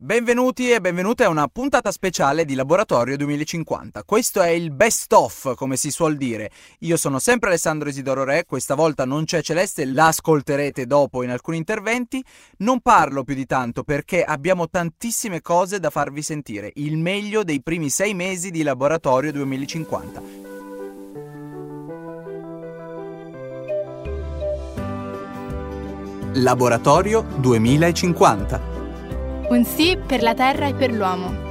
Benvenuti e benvenute a una puntata speciale di Laboratorio 2050. Questo è il best of, come si suol dire. Io sono sempre Alessandro Isidoro Re, questa volta non c'è Celeste, la ascolterete dopo in alcuni interventi. Non parlo più di tanto perché abbiamo tantissime cose da farvi sentire, il meglio dei primi sei mesi di Laboratorio 2050. Laboratorio 2050 un sì per la terra e per l'uomo.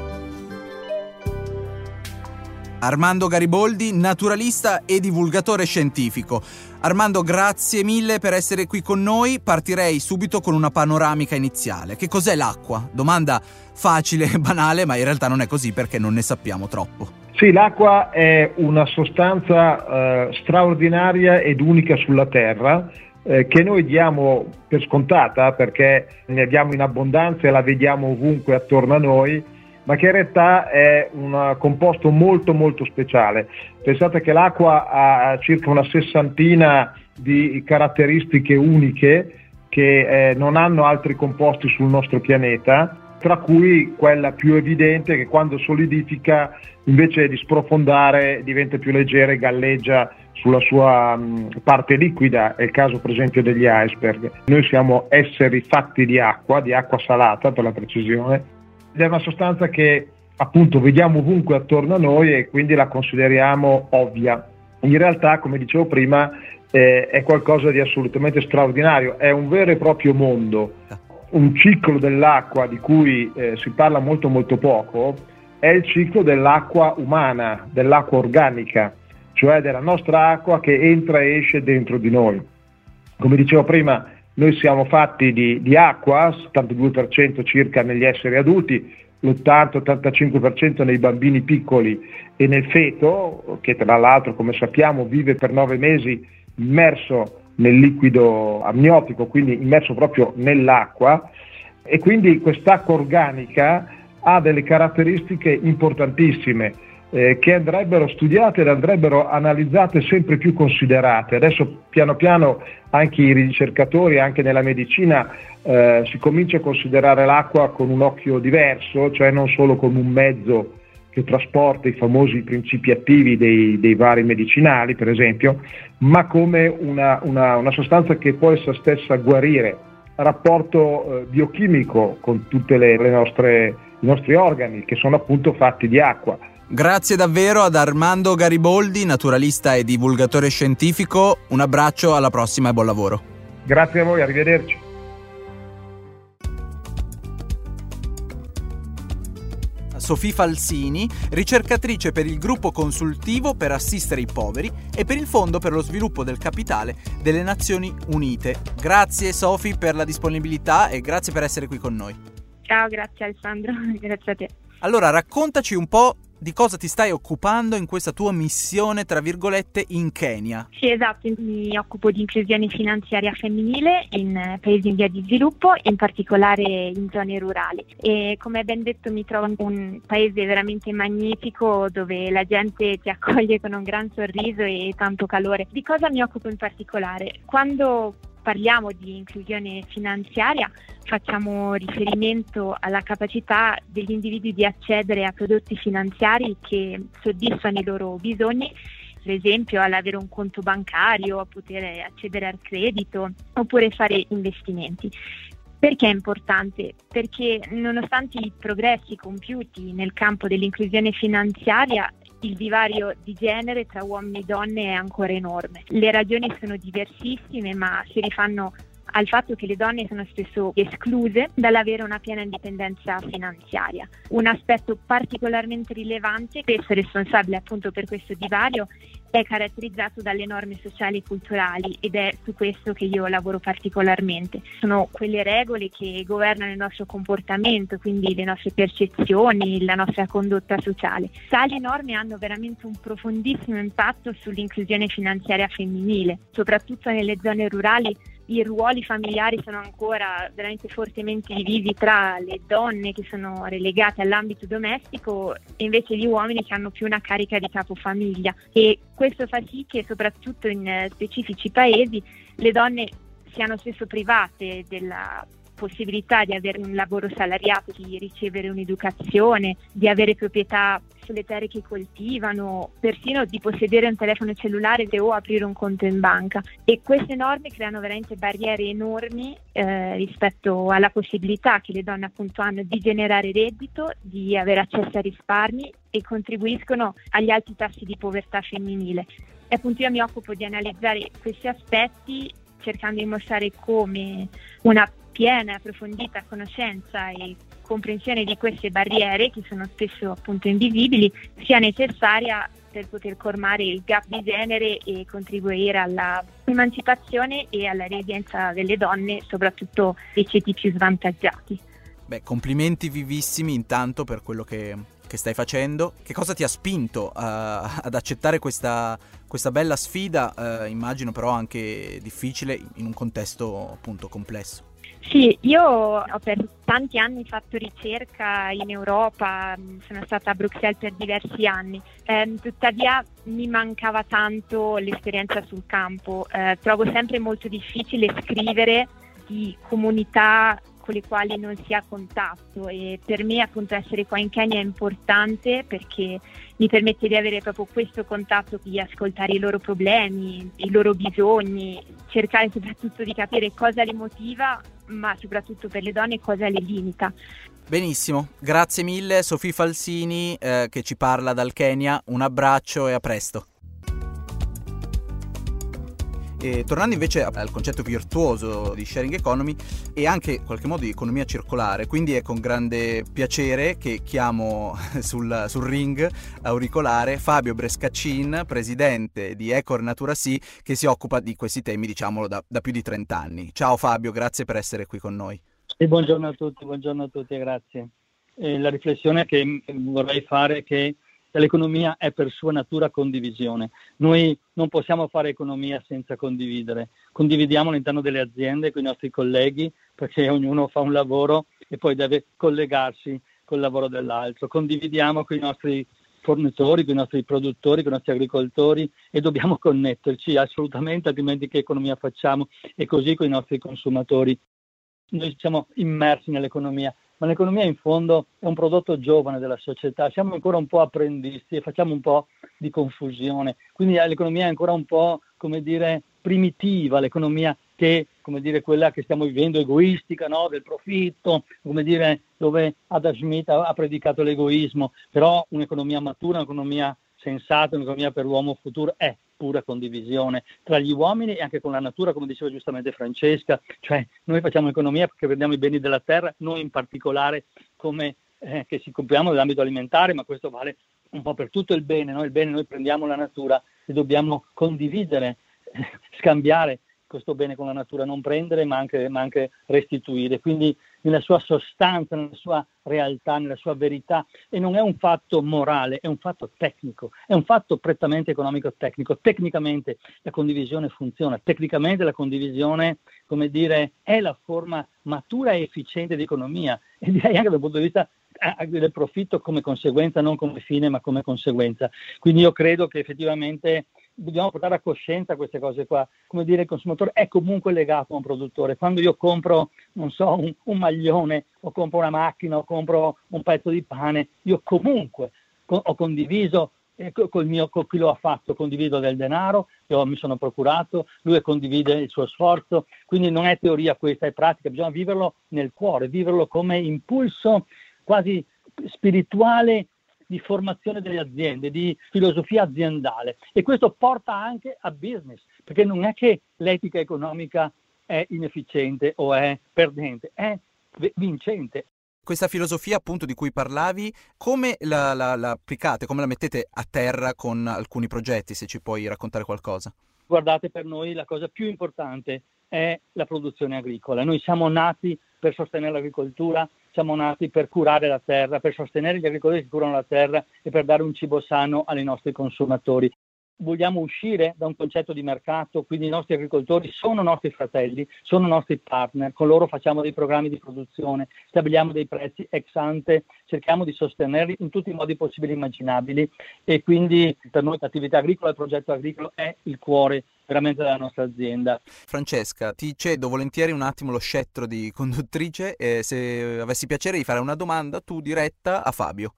Armando Gariboldi, naturalista e divulgatore scientifico. Armando, grazie mille per essere qui con noi. Partirei subito con una panoramica iniziale. Che cos'è l'acqua? Domanda facile e banale, ma in realtà non è così perché non ne sappiamo troppo. Sì, l'acqua è una sostanza eh, straordinaria ed unica sulla Terra eh, che noi diamo per scontata perché ne abbiamo in abbondanza e la vediamo ovunque attorno a noi, ma che in realtà è un composto molto molto speciale. Pensate che l'acqua ha circa una sessantina di caratteristiche uniche che eh, non hanno altri composti sul nostro pianeta, tra cui quella più evidente che quando solidifica invece di sprofondare diventa più leggera e galleggia sulla sua mh, parte liquida, è il caso per esempio degli iceberg. Noi siamo esseri fatti di acqua, di acqua salata per la precisione, ed è una sostanza che appunto vediamo ovunque attorno a noi e quindi la consideriamo ovvia. In realtà, come dicevo prima, eh, è qualcosa di assolutamente straordinario, è un vero e proprio mondo. Un ciclo dell'acqua di cui eh, si parla molto molto poco è il ciclo dell'acqua umana, dell'acqua organica cioè della nostra acqua che entra e esce dentro di noi. Come dicevo prima, noi siamo fatti di, di acqua, 72% circa negli esseri adulti, l'80-85% nei bambini piccoli e nel feto, che tra l'altro come sappiamo vive per nove mesi immerso nel liquido amniotico, quindi immerso proprio nell'acqua, e quindi quest'acqua organica ha delle caratteristiche importantissime eh, che andrebbero studiate ed andrebbero analizzate sempre più considerate. Adesso piano piano anche i ricercatori, anche nella medicina, eh, si comincia a considerare l'acqua con un occhio diverso, cioè non solo come un mezzo che trasporta i famosi principi attivi dei, dei vari medicinali, per esempio, ma come una, una, una, sostanza che può essa stessa guarire. Rapporto eh, biochimico con tutti i nostri organi che sono appunto fatti di acqua. Grazie davvero ad Armando Gariboldi, naturalista e divulgatore scientifico. Un abbraccio, alla prossima e buon lavoro. Grazie a voi, arrivederci. Sofì Falsini, ricercatrice per il gruppo consultivo per assistere i poveri e per il Fondo per lo sviluppo del capitale delle Nazioni Unite. Grazie Sofi per la disponibilità e grazie per essere qui con noi. Ciao, grazie Alessandro, grazie a te. Allora, raccontaci un po' di cosa ti stai occupando in questa tua missione, tra virgolette, in Kenya. Sì, esatto, mi occupo di inclusione finanziaria femminile in paesi in via di sviluppo, in particolare in zone rurali. E come ben detto mi trovo in un paese veramente magnifico dove la gente ti accoglie con un gran sorriso e tanto calore. Di cosa mi occupo in particolare? Quando parliamo di inclusione finanziaria facciamo riferimento alla capacità degli individui di accedere a prodotti finanziari che soddisfano i loro bisogni per esempio all'avere un conto bancario, a poter accedere al credito oppure fare investimenti. Perché è importante? Perché nonostante i progressi compiuti nel campo dell'inclusione finanziaria, il divario di genere tra uomini e donne è ancora enorme. Le ragioni sono diversissime, ma si rifanno al fatto che le donne sono spesso escluse dall'avere una piena indipendenza finanziaria. Un aspetto particolarmente rilevante, spesso responsabile appunto per questo divario, è caratterizzato dalle norme sociali e culturali ed è su questo che io lavoro particolarmente. Sono quelle regole che governano il nostro comportamento, quindi le nostre percezioni, la nostra condotta sociale. Tali norme hanno veramente un profondissimo impatto sull'inclusione finanziaria femminile, soprattutto nelle zone rurali i ruoli familiari sono ancora veramente fortemente divisi tra le donne che sono relegate all'ambito domestico e invece gli uomini che hanno più una carica di capofamiglia. E questo fa sì che soprattutto in specifici paesi le donne siano spesso private della possibilità di avere un lavoro salariato, di ricevere un'educazione, di avere proprietà sulle terre che coltivano, persino di possedere un telefono cellulare o aprire un conto in banca. E queste norme creano veramente barriere enormi eh, rispetto alla possibilità che le donne appunto hanno di generare reddito, di avere accesso a risparmi e contribuiscono agli alti tassi di povertà femminile. E appunto io mi occupo di analizzare questi aspetti cercando di mostrare come una piena e approfondita conoscenza e comprensione di queste barriere, che sono spesso appunto invisibili, sia necessaria per poter colmare il gap di genere e contribuire alla emancipazione e alla resilienza delle donne, soprattutto dei ceti più svantaggiati. Beh, complimenti vivissimi intanto per quello che, che stai facendo. Che cosa ti ha spinto uh, ad accettare questa, questa bella sfida, uh, immagino però anche difficile in un contesto appunto complesso? Sì, io ho per tanti anni fatto ricerca in Europa, mm, sono stata a Bruxelles per diversi anni, eh, tuttavia mi mancava tanto l'esperienza sul campo, eh, trovo sempre molto difficile scrivere di comunità con le quali non si ha contatto e per me appunto essere qua in Kenya è importante perché mi permette di avere proprio questo contatto, di ascoltare i loro problemi, i loro bisogni, cercare soprattutto di capire cosa li motiva, ma soprattutto per le donne cosa le limita. Benissimo, grazie mille Sofì Falsini eh, che ci parla dal Kenya, un abbraccio e a presto. E tornando invece al concetto virtuoso di sharing economy e anche in qualche modo di economia circolare, quindi è con grande piacere che chiamo sul, sul ring auricolare Fabio Brescaccin, presidente di Ecor Natura Sea, che si occupa di questi temi, diciamolo, da, da più di 30 anni. Ciao Fabio, grazie per essere qui con noi. E buongiorno a tutti, buongiorno a tutti, grazie. E la riflessione che vorrei fare è che l'economia è per sua natura condivisione. Noi non possiamo fare economia senza condividere. Condividiamo all'interno delle aziende con i nostri colleghi perché ognuno fa un lavoro e poi deve collegarsi col lavoro dell'altro. Condividiamo con i nostri fornitori, con i nostri produttori, con i nostri agricoltori e dobbiamo connetterci assolutamente, altrimenti che economia facciamo? E così con i nostri consumatori. Noi siamo immersi nell'economia, ma l'economia in fondo è un prodotto giovane della società, siamo ancora un po' apprendisti e facciamo un po' di confusione, quindi l'economia è ancora un po', come dire, primitiva, l'economia che, come dire, quella che stiamo vivendo, egoistica, no? del profitto, come dire, dove Adam Smith ha, ha predicato l'egoismo, però un'economia matura, un'economia sensata, un'economia per l'uomo futuro è pura condivisione tra gli uomini e anche con la natura, come diceva giustamente Francesca, cioè noi facciamo economia perché prendiamo i beni della terra, noi in particolare come eh, che ci compriamo nell'ambito alimentare, ma questo vale un po' per tutto il bene, no? il bene noi prendiamo la natura e dobbiamo condividere, scambiare questo bene con la natura, non prendere ma anche, ma anche, restituire, quindi nella sua sostanza, nella sua realtà, nella sua verità e non è un fatto morale, è un fatto tecnico, è un fatto prettamente economico-tecnico. Tecnicamente la condivisione funziona, tecnicamente la condivisione, come dire, è la forma matura e efficiente di economia e direi anche dal punto di vista eh, del profitto come conseguenza, non come fine, ma come conseguenza. Quindi io credo che effettivamente dobbiamo portare a coscienza queste cose qua. Come dire, il consumatore è comunque legato a un produttore. Quando io compro, non so, un, un maglione, o compro una macchina, o compro un pezzo di pane, io comunque co- ho condiviso eh, col mio, con chi lo ha fatto, condivido del denaro, io mi sono procurato, lui condivide il suo sforzo, quindi non è teoria questa, è pratica, bisogna viverlo nel cuore, viverlo come impulso quasi spirituale di formazione delle aziende, di filosofia aziendale e questo porta anche a business, perché non è che l'etica economica è inefficiente o è perdente, è vincente. Questa filosofia appunto di cui parlavi, come la, la, la applicate, come la mettete a terra con alcuni progetti, se ci puoi raccontare qualcosa? Guardate, per noi la cosa più importante è la produzione agricola. Noi siamo nati per sostenere l'agricoltura, siamo nati per curare la terra, per sostenere gli agricoltori che curano la terra e per dare un cibo sano ai nostri consumatori. Vogliamo uscire da un concetto di mercato, quindi i nostri agricoltori sono nostri fratelli, sono nostri partner, con loro facciamo dei programmi di produzione, stabiliamo dei prezzi ex ante, cerchiamo di sostenerli in tutti i modi possibili e immaginabili e quindi per noi l'attività agricola, il progetto agricolo è il cuore veramente della nostra azienda. Francesca, ti cedo volentieri un attimo lo scettro di conduttrice e se avessi piacere di fare una domanda tu diretta a Fabio.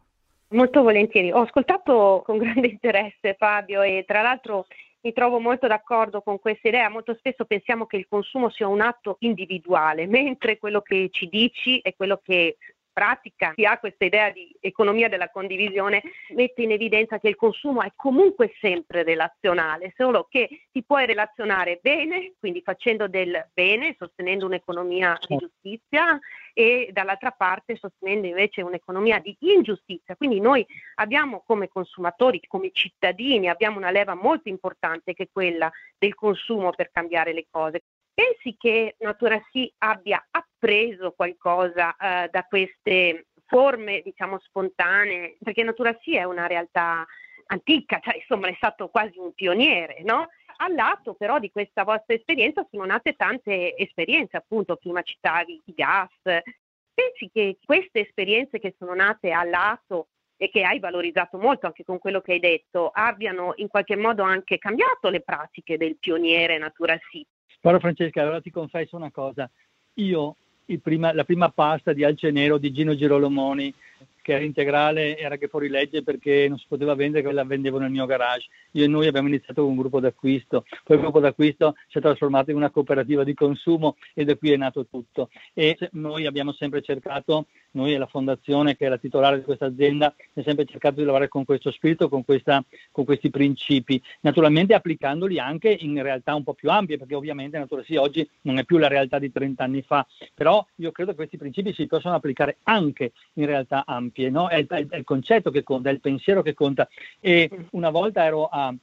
Molto volentieri. Ho ascoltato con grande interesse Fabio e tra l'altro mi trovo molto d'accordo con questa idea. Molto spesso pensiamo che il consumo sia un atto individuale, mentre quello che ci dici è quello che pratica chi ha questa idea di economia della condivisione mette in evidenza che il consumo è comunque sempre relazionale, solo che ti puoi relazionare bene, quindi facendo del bene, sostenendo un'economia di certo. giustizia e dall'altra parte sostenendo invece un'economia di ingiustizia. Quindi noi abbiamo come consumatori, come cittadini, abbiamo una leva molto importante che è quella del consumo per cambiare le cose. Pensi che Natura Sì abbia appreso qualcosa eh, da queste forme, diciamo, spontanee? Perché Natura Sì è una realtà antica, cioè insomma è stato quasi un pioniere, no? Al lato però di questa vostra esperienza sono nate tante esperienze, appunto, prima citavi i gas. Pensi che queste esperienze che sono nate al lato e che hai valorizzato molto anche con quello che hai detto, abbiano in qualche modo anche cambiato le pratiche del pioniere Natura Sì? Però Francesca, allora ti confesso una cosa, io prima, la prima pasta di Alce Nero di Gino Girolomoni che era integrale era che fuori legge perché non si poteva vendere, che la vendevo nel mio garage. Io e noi abbiamo iniziato con un gruppo d'acquisto, poi il gruppo d'acquisto si è trasformato in una cooperativa di consumo e da qui è nato tutto. E noi abbiamo sempre cercato, noi e la fondazione che è la titolare di questa azienda, abbiamo sempre cercato di lavorare con questo spirito, con, questa, con questi principi, naturalmente applicandoli anche in realtà un po' più ampie, perché ovviamente Natura Sì oggi non è più la realtà di 30 anni fa, però io credo che questi principi si possono applicare anche in realtà ampie ampie, no? è, è, è, il concetto che conta, è il pensiero che conta. E una volta ero a,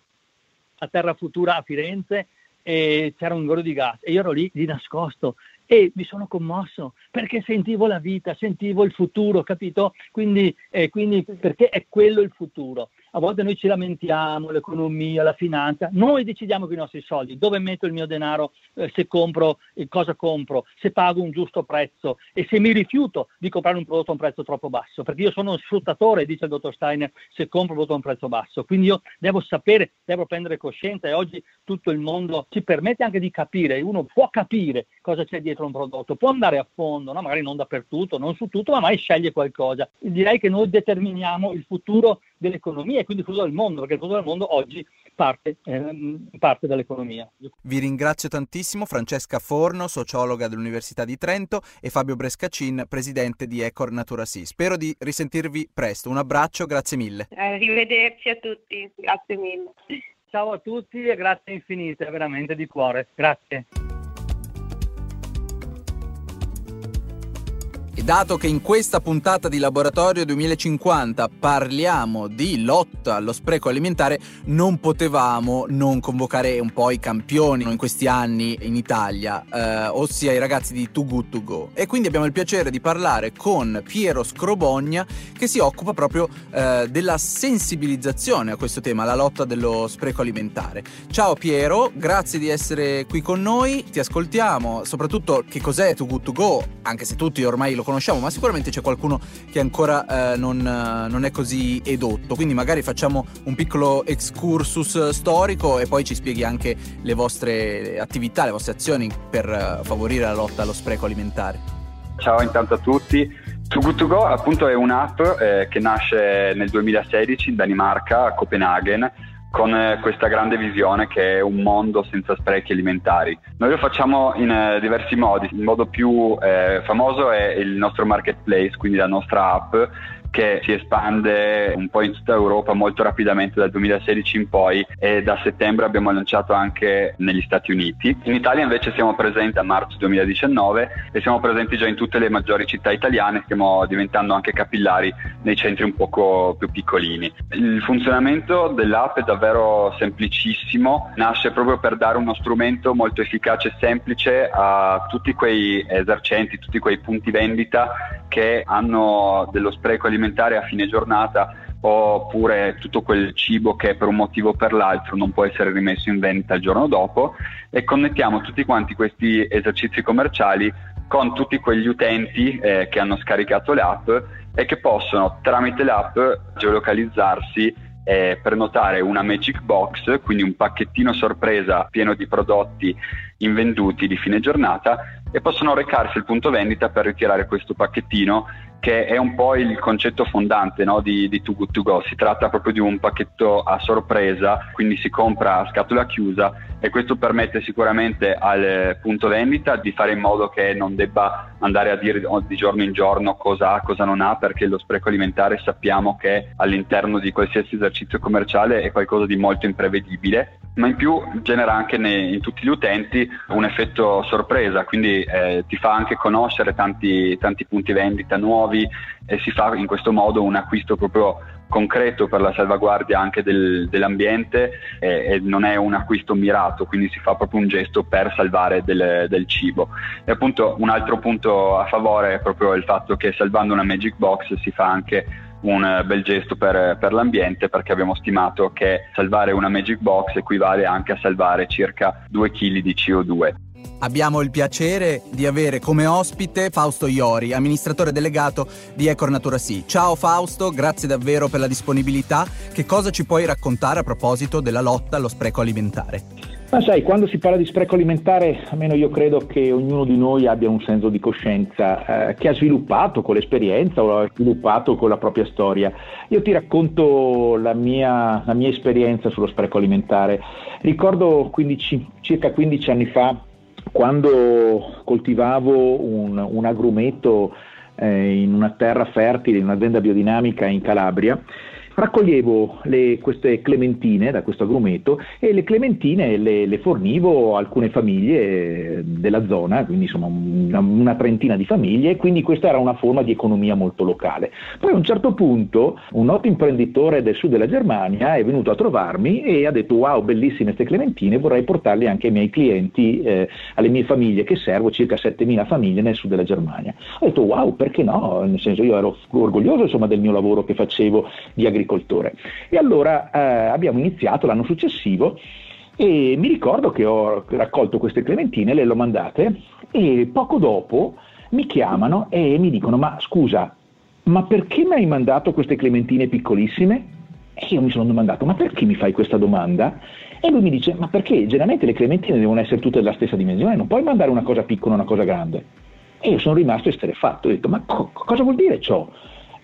a Terra Futura a Firenze e c'era un goro di gas e io ero lì di nascosto e mi sono commosso perché sentivo la vita, sentivo il futuro, capito? Quindi, eh, quindi perché è quello il futuro a volte noi ci lamentiamo, l'economia, la finanza, noi decidiamo con i nostri soldi, dove metto il mio denaro, eh, se compro, eh, cosa compro, se pago un giusto prezzo e se mi rifiuto di comprare un prodotto a un prezzo troppo basso, perché io sono un sfruttatore, dice il dottor Steiner, se compro un prodotto a un prezzo basso, quindi io devo sapere, devo prendere coscienza e oggi tutto il mondo ci permette anche di capire, uno può capire cosa c'è dietro un prodotto, può andare a fondo, no? magari non dappertutto, non su tutto, ma mai sceglie qualcosa. Direi che noi determiniamo il futuro dell'economia quindi il futuro del mondo, perché il futuro del mondo oggi parte, eh, parte dall'economia. Vi ringrazio tantissimo Francesca Forno, sociologa dell'Università di Trento e Fabio Brescacin, presidente di Ecor Natura Sì. Spero di risentirvi presto. Un abbraccio, grazie mille. Arrivederci a tutti, grazie mille. Ciao a tutti e grazie infinite, veramente di cuore. Grazie. Dato che in questa puntata di Laboratorio 2050 parliamo di lotta allo spreco alimentare, non potevamo non convocare un po' i campioni in questi anni in Italia, eh, ossia i ragazzi di Too Good To Go. E quindi abbiamo il piacere di parlare con Piero Scrobogna che si occupa proprio eh, della sensibilizzazione a questo tema, la lotta dello spreco alimentare. Ciao Piero, grazie di essere qui con noi, ti ascoltiamo, soprattutto che cos'è Too Good To Go, anche se tutti ormai lo conosciamo ma sicuramente c'è qualcuno che ancora eh, non, non, è così edotto. Quindi magari facciamo un piccolo excursus storico e poi ci spieghi anche le vostre attività, le vostre azioni per eh, favorire la lotta allo spreco alimentare. Ciao intanto a tutti. Too Good To Go appunto è un'app eh, che nasce nel 2016 in Danimarca, a Copenaghen, con eh, questa grande visione che è un mondo senza sprechi alimentari. Noi lo facciamo in eh, diversi modi, il modo più eh, famoso è il nostro marketplace, quindi la nostra app che si espande un po' in tutta Europa molto rapidamente dal 2016 in poi e da settembre abbiamo lanciato anche negli Stati Uniti. In Italia invece siamo presenti a marzo 2019 e siamo presenti già in tutte le maggiori città italiane, stiamo diventando anche capillari nei centri un poco più piccolini. Il funzionamento dell'app è davvero semplicissimo, nasce proprio per dare uno strumento molto efficace e semplice a tutti quei esercenti, tutti quei punti vendita che hanno dello spreco alimentare a fine giornata oppure tutto quel cibo che per un motivo o per l'altro non può essere rimesso in vendita il giorno dopo. E connettiamo tutti quanti questi esercizi commerciali con tutti quegli utenti eh, che hanno scaricato l'app e che possono tramite l'app geolocalizzarsi e prenotare una Magic Box, quindi un pacchettino sorpresa pieno di prodotti invenduti di fine giornata e possono recarsi al punto vendita per ritirare questo pacchettino che è un po' il concetto fondante no, di, di Too Good To Go. Si tratta proprio di un pacchetto a sorpresa, quindi si compra a scatola chiusa e questo permette sicuramente al punto vendita di fare in modo che non debba andare a dire di giorno in giorno cosa ha, cosa non ha, perché lo spreco alimentare sappiamo che all'interno di qualsiasi esercizio commerciale è qualcosa di molto imprevedibile, ma in più genera anche nei, in tutti gli utenti un effetto sorpresa, quindi eh, ti fa anche conoscere tanti, tanti punti vendita nuovi e si fa in questo modo un acquisto proprio concreto per la salvaguardia anche del, dell'ambiente e, e, non è un acquisto mirato, quindi si fa proprio un gesto per salvare del, del, cibo. E appunto un altro punto a favore è proprio il fatto che salvando una Magic Box si fa anche un bel gesto per, per l'ambiente perché abbiamo stimato che salvare una Magic Box equivale anche a salvare circa 2 kg di CO2. Abbiamo il piacere di avere come ospite Fausto Iori, amministratore delegato di Ecor Natura Sì. Ciao Fausto, grazie davvero per la disponibilità. Che cosa ci puoi raccontare a proposito della lotta allo spreco alimentare? Ma sai, quando si parla di spreco alimentare, almeno io credo che ognuno di noi abbia un senso di coscienza eh, che ha sviluppato con l'esperienza o ha sviluppato con la propria storia. Io ti racconto la mia, la mia esperienza sullo spreco alimentare. Ricordo 15, circa 15 anni fa quando coltivavo un, un agrumeto eh, in una terra fertile, in un'azienda biodinamica in Calabria, raccoglievo le, queste clementine da questo agrumeto e le clementine le, le, fornivo a alcune famiglie della zona, quindi insomma una, una, trentina di famiglie e quindi questa era una forma di economia molto locale. Poi a un certo punto un noto imprenditore del sud della Germania è venuto a trovarmi e ha detto wow bellissime queste clementine, vorrei portarle anche ai miei clienti, eh, alle mie famiglie che servo, circa 7.000 famiglie nel sud della Germania. Ho detto wow perché no, nel senso io ero orgoglioso insomma, del mio lavoro che facevo di agricoltura agricoltore. E allora eh, abbiamo iniziato l'anno successivo e mi ricordo che ho raccolto queste clementine, le ho mandate e poco dopo mi chiamano e mi dicono ma scusa, ma perché mi hai mandato queste clementine piccolissime? E io mi sono domandato ma perché mi fai questa domanda? E lui mi dice ma perché generalmente le clementine devono essere tutte della stessa dimensione, non puoi mandare una cosa piccola e una cosa grande. E io sono rimasto esterefatto, ho detto ma co- cosa vuol dire ciò?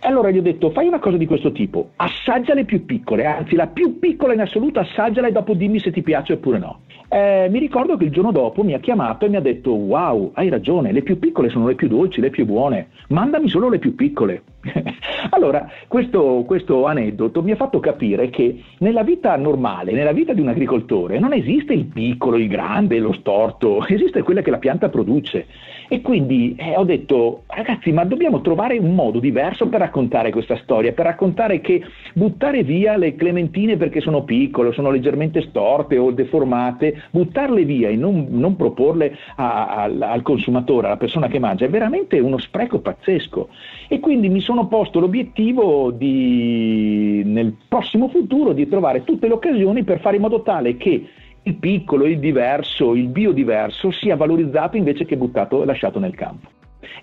E allora gli ho detto, fai una cosa di questo tipo, assaggia le più piccole, anzi la più piccola in assoluto, assaggiala e dopo dimmi se ti piace oppure no. Eh, mi ricordo che il giorno dopo mi ha chiamato e mi ha detto, wow, hai ragione, le più piccole sono le più dolci, le più buone, mandami solo le più piccole. allora, questo, questo, aneddoto mi ha fatto capire che nella vita normale, nella vita di un agricoltore, non esiste il piccolo, il grande, lo storto, esiste quella che la pianta produce. E quindi eh, ho detto, ragazzi, ma dobbiamo trovare un modo diverso per raccontare questa storia, per raccontare che buttare via le clementine perché sono piccole, sono leggermente storte o deformate, buttarle via e non, non proporle a, a, al consumatore, alla persona che mangia, è veramente uno spreco pazzesco. E quindi mi sono posto l'obiettivo di, nel prossimo futuro di trovare tutte le occasioni per fare in modo tale che il piccolo, il diverso, il biodiverso sia valorizzato invece che buttato e lasciato nel campo.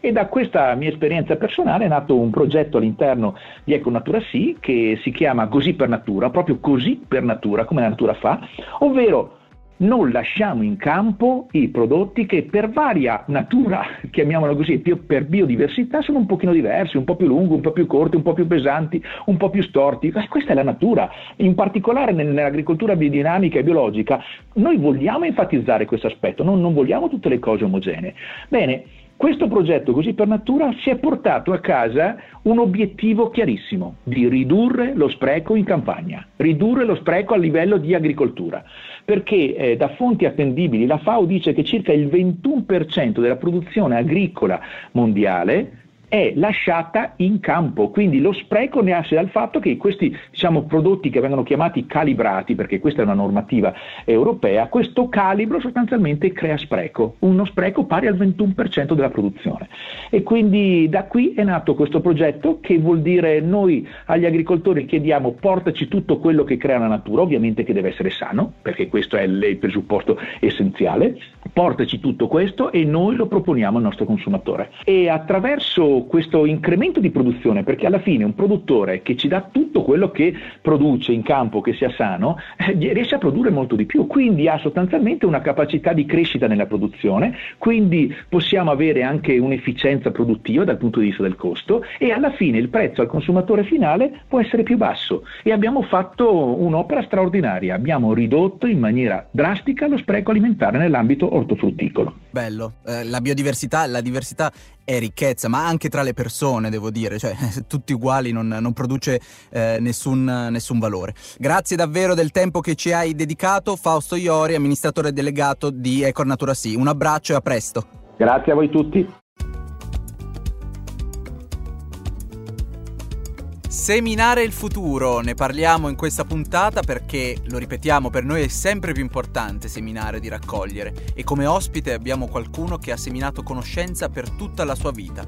E da questa mia esperienza personale è nato un progetto all'interno di Eco Natura Sì che si chiama Così per Natura, proprio così per natura, come la natura fa, ovvero non lasciamo in campo i prodotti che per varia natura, chiamiamolo così, per biodiversità sono un pochino diversi, un po' più lunghi, un po' più corti, un po' più pesanti, un po' più storti. Questa è la natura. In particolare nell'agricoltura biodinamica e biologica noi vogliamo enfatizzare questo aspetto, non, non vogliamo tutte le cose omogenee. Bene, questo progetto così per natura si è portato a casa un obiettivo chiarissimo, di ridurre lo spreco in campagna, ridurre lo spreco a livello di agricoltura. Perché eh, da fonti attendibili la FAO dice che circa il 21% della produzione agricola mondiale è lasciata in campo, quindi lo spreco nasce dal fatto che questi diciamo, prodotti che vengono chiamati calibrati, perché questa è una normativa europea, questo calibro sostanzialmente crea spreco, uno spreco pari al 21% della produzione. E quindi da qui è nato questo progetto che vuol dire noi agli agricoltori chiediamo portaci tutto quello che crea la natura, ovviamente che deve essere sano, perché questo è il presupposto essenziale, portaci tutto questo e noi lo proponiamo al nostro consumatore. E attraverso questo incremento di produzione, perché alla fine un produttore che ci dà tutto quello che produce in campo, che sia sano, eh, riesce a produrre molto di più, quindi ha sostanzialmente una capacità di crescita nella produzione, quindi possiamo avere anche un'efficienza produttiva dal punto di vista del costo e alla fine il prezzo al consumatore finale può essere più basso. E abbiamo fatto un'opera straordinaria, abbiamo ridotto in maniera drastica lo spreco alimentare nell'ambito ortofrutticolo. Bello, eh, la biodiversità, la diversità è ricchezza, ma anche tra le persone, devo dire, cioè tutti uguali non, non produce eh, nessun, nessun, valore. Grazie davvero del tempo che ci hai dedicato, Fausto Iori, amministratore delegato di Ecor Natura Sì. Un abbraccio e a presto. Grazie a voi tutti. Seminare il futuro, ne parliamo in questa puntata perché, lo ripetiamo, per noi è sempre più importante seminare di raccogliere e come ospite abbiamo qualcuno che ha seminato conoscenza per tutta la sua vita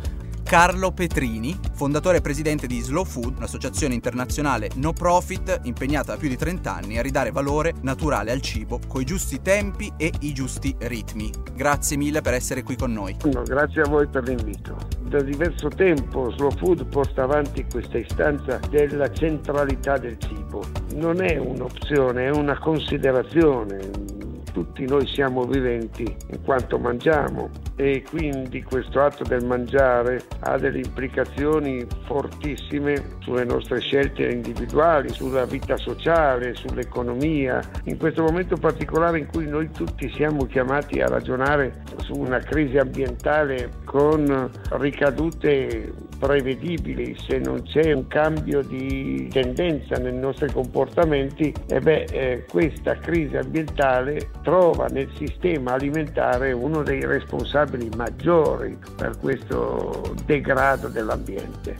Carlo Petrini, fondatore e presidente di Slow Food, un'associazione internazionale no profit impegnata da più di 30 anni a ridare valore naturale al cibo coi giusti tempi e i giusti ritmi. Grazie mille per essere qui con noi. No, grazie a voi per l'invito. Da diverso tempo Slow Food porta avanti questa istanza della centralità del cibo. Non è un'opzione, è una considerazione tutti noi siamo viventi in quanto mangiamo e quindi questo atto del mangiare ha delle implicazioni fortissime sulle nostre scelte individuali, sulla vita sociale, sull'economia. In questo momento particolare in cui noi tutti siamo chiamati a ragionare su una crisi ambientale con ricadute prevedibili se non c'è un cambio di tendenza nei nostri comportamenti, e beh, eh, questa crisi ambientale trova nel sistema alimentare uno dei responsabili maggiori per questo degrado dell'ambiente.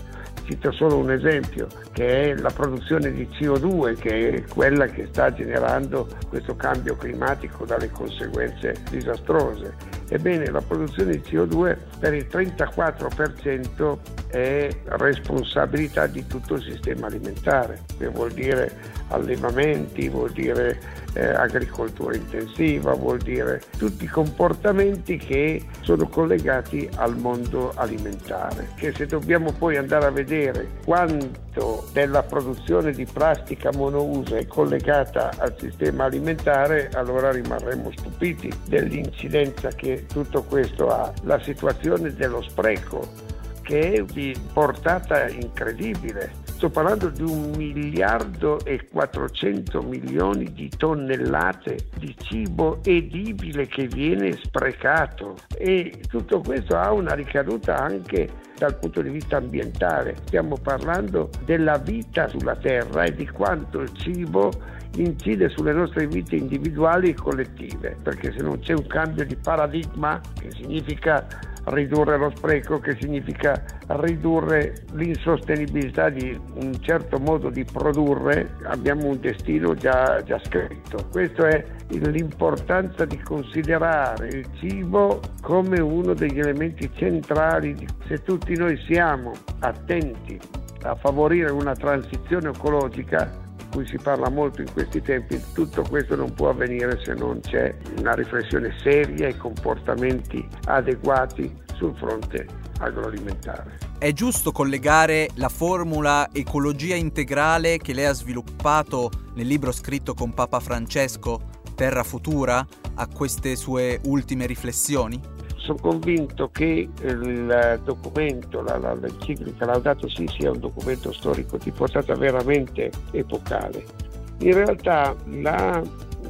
Cito solo un esempio, che è la produzione di CO2, che è quella che sta generando questo cambio climatico dalle conseguenze disastrose. Ebbene, la produzione di CO2 per il 34% è responsabilità di tutto il sistema alimentare, che vuol dire allevamenti, vuol dire eh, agricoltura intensiva, vuol dire tutti i comportamenti che sono collegati al mondo alimentare. Che se dobbiamo poi andare a vedere quanto della produzione di plastica monouso è collegata al sistema alimentare, allora rimarremo stupiti dell'incidenza che tutto questo ha. La situazione dello spreco che è di portata incredibile. Sto parlando di un miliardo e 400 milioni di tonnellate di cibo edibile che viene sprecato e tutto questo ha una ricaduta anche dal punto di vista ambientale. Stiamo parlando della vita sulla Terra e di quanto il cibo incide sulle nostre vite individuali e collettive, perché se non c'è un cambio di paradigma, che significa ridurre lo spreco, che significa ridurre l'insostenibilità di un certo modo di produrre, abbiamo un destino già, già scritto. Questa è l'importanza di considerare il cibo come uno degli elementi centrali. Se tutti noi siamo attenti a favorire una transizione ecologica, cui si parla molto in questi tempi, tutto questo non può avvenire se non c'è una riflessione seria e comportamenti adeguati sul fronte agroalimentare. È giusto collegare la formula ecologia integrale che lei ha sviluppato nel libro scritto con Papa Francesco, Terra Futura, a queste sue ultime riflessioni? Sono convinto che il documento, la, la, l'enciclica Laudato Si sia un documento storico di portata veramente epocale. In realtà la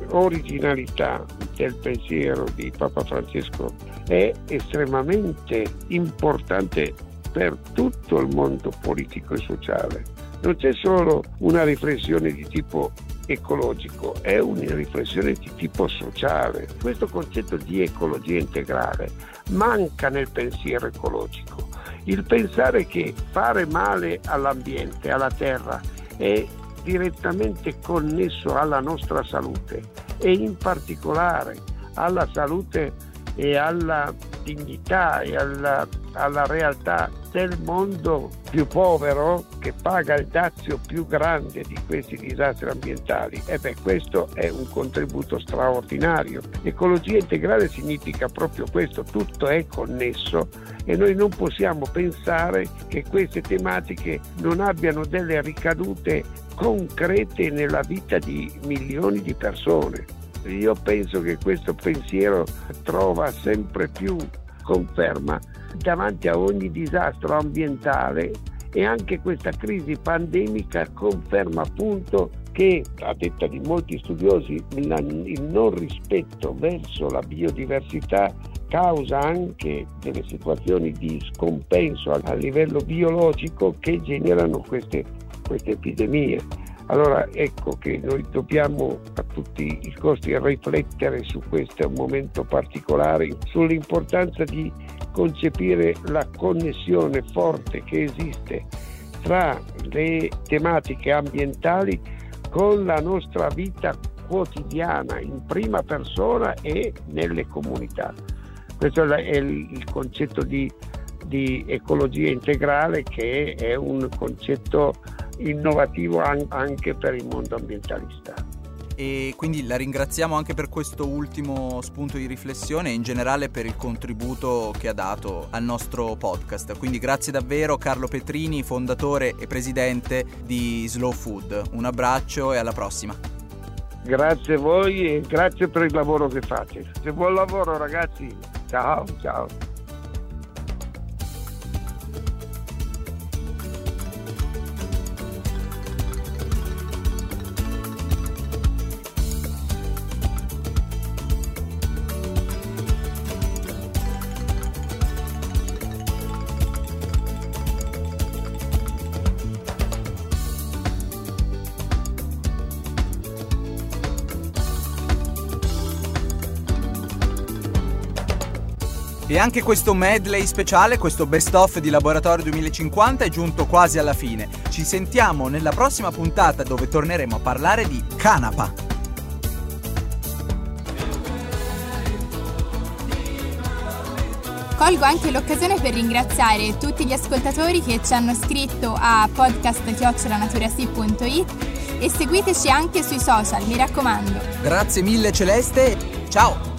originalità del pensiero di Papa Francesco è estremamente importante per tutto il mondo politico e sociale. Non c'è solo una riflessione di tipo ecologico, è una riflessione di tipo sociale. Questo concetto di ecologia integrale manca nel pensiero ecologico Il pensare che fare male all'ambiente, alla terra, è direttamente connesso alla nostra salute e in particolare alla salute e alla dignità e alla, alla realtà del mondo più povero che paga il dazio più grande di questi disastri ambientali. E beh, questo è un contributo straordinario. Ecologia integrale significa proprio questo, tutto è connesso e noi non possiamo pensare che queste tematiche non abbiano delle ricadute concrete nella vita di milioni di persone. Io penso che questo pensiero trova sempre più conferma davanti a ogni disastro ambientale e anche questa crisi pandemica conferma appunto che, a detta di molti studiosi, il non rispetto verso la biodiversità causa anche delle situazioni di scompenso a livello biologico che generano queste, queste epidemie. Allora ecco che noi dobbiamo a tutti i costi riflettere su questo momento particolare, sull'importanza di concepire la connessione forte che esiste tra le tematiche ambientali con la nostra vita quotidiana in prima persona e nelle comunità. Questo è il concetto di, di ecologia integrale che è un concetto innovativo anche per il mondo ambientalista. E quindi la ringraziamo anche per questo ultimo spunto di riflessione e in generale per il contributo che ha dato al nostro podcast. Quindi grazie davvero Carlo Petrini, fondatore e presidente di Slow Food. Un abbraccio e alla prossima. Grazie a voi e grazie per il lavoro che fate. Buon lavoro ragazzi. Ciao, ciao. Anche questo medley speciale, questo best of di Laboratorio 2050 è giunto quasi alla fine. Ci sentiamo nella prossima puntata dove torneremo a parlare di canapa. Colgo anche l'occasione per ringraziare tutti gli ascoltatori che ci hanno scritto a podcast.it e seguiteci anche sui social, mi raccomando. Grazie mille Celeste, ciao!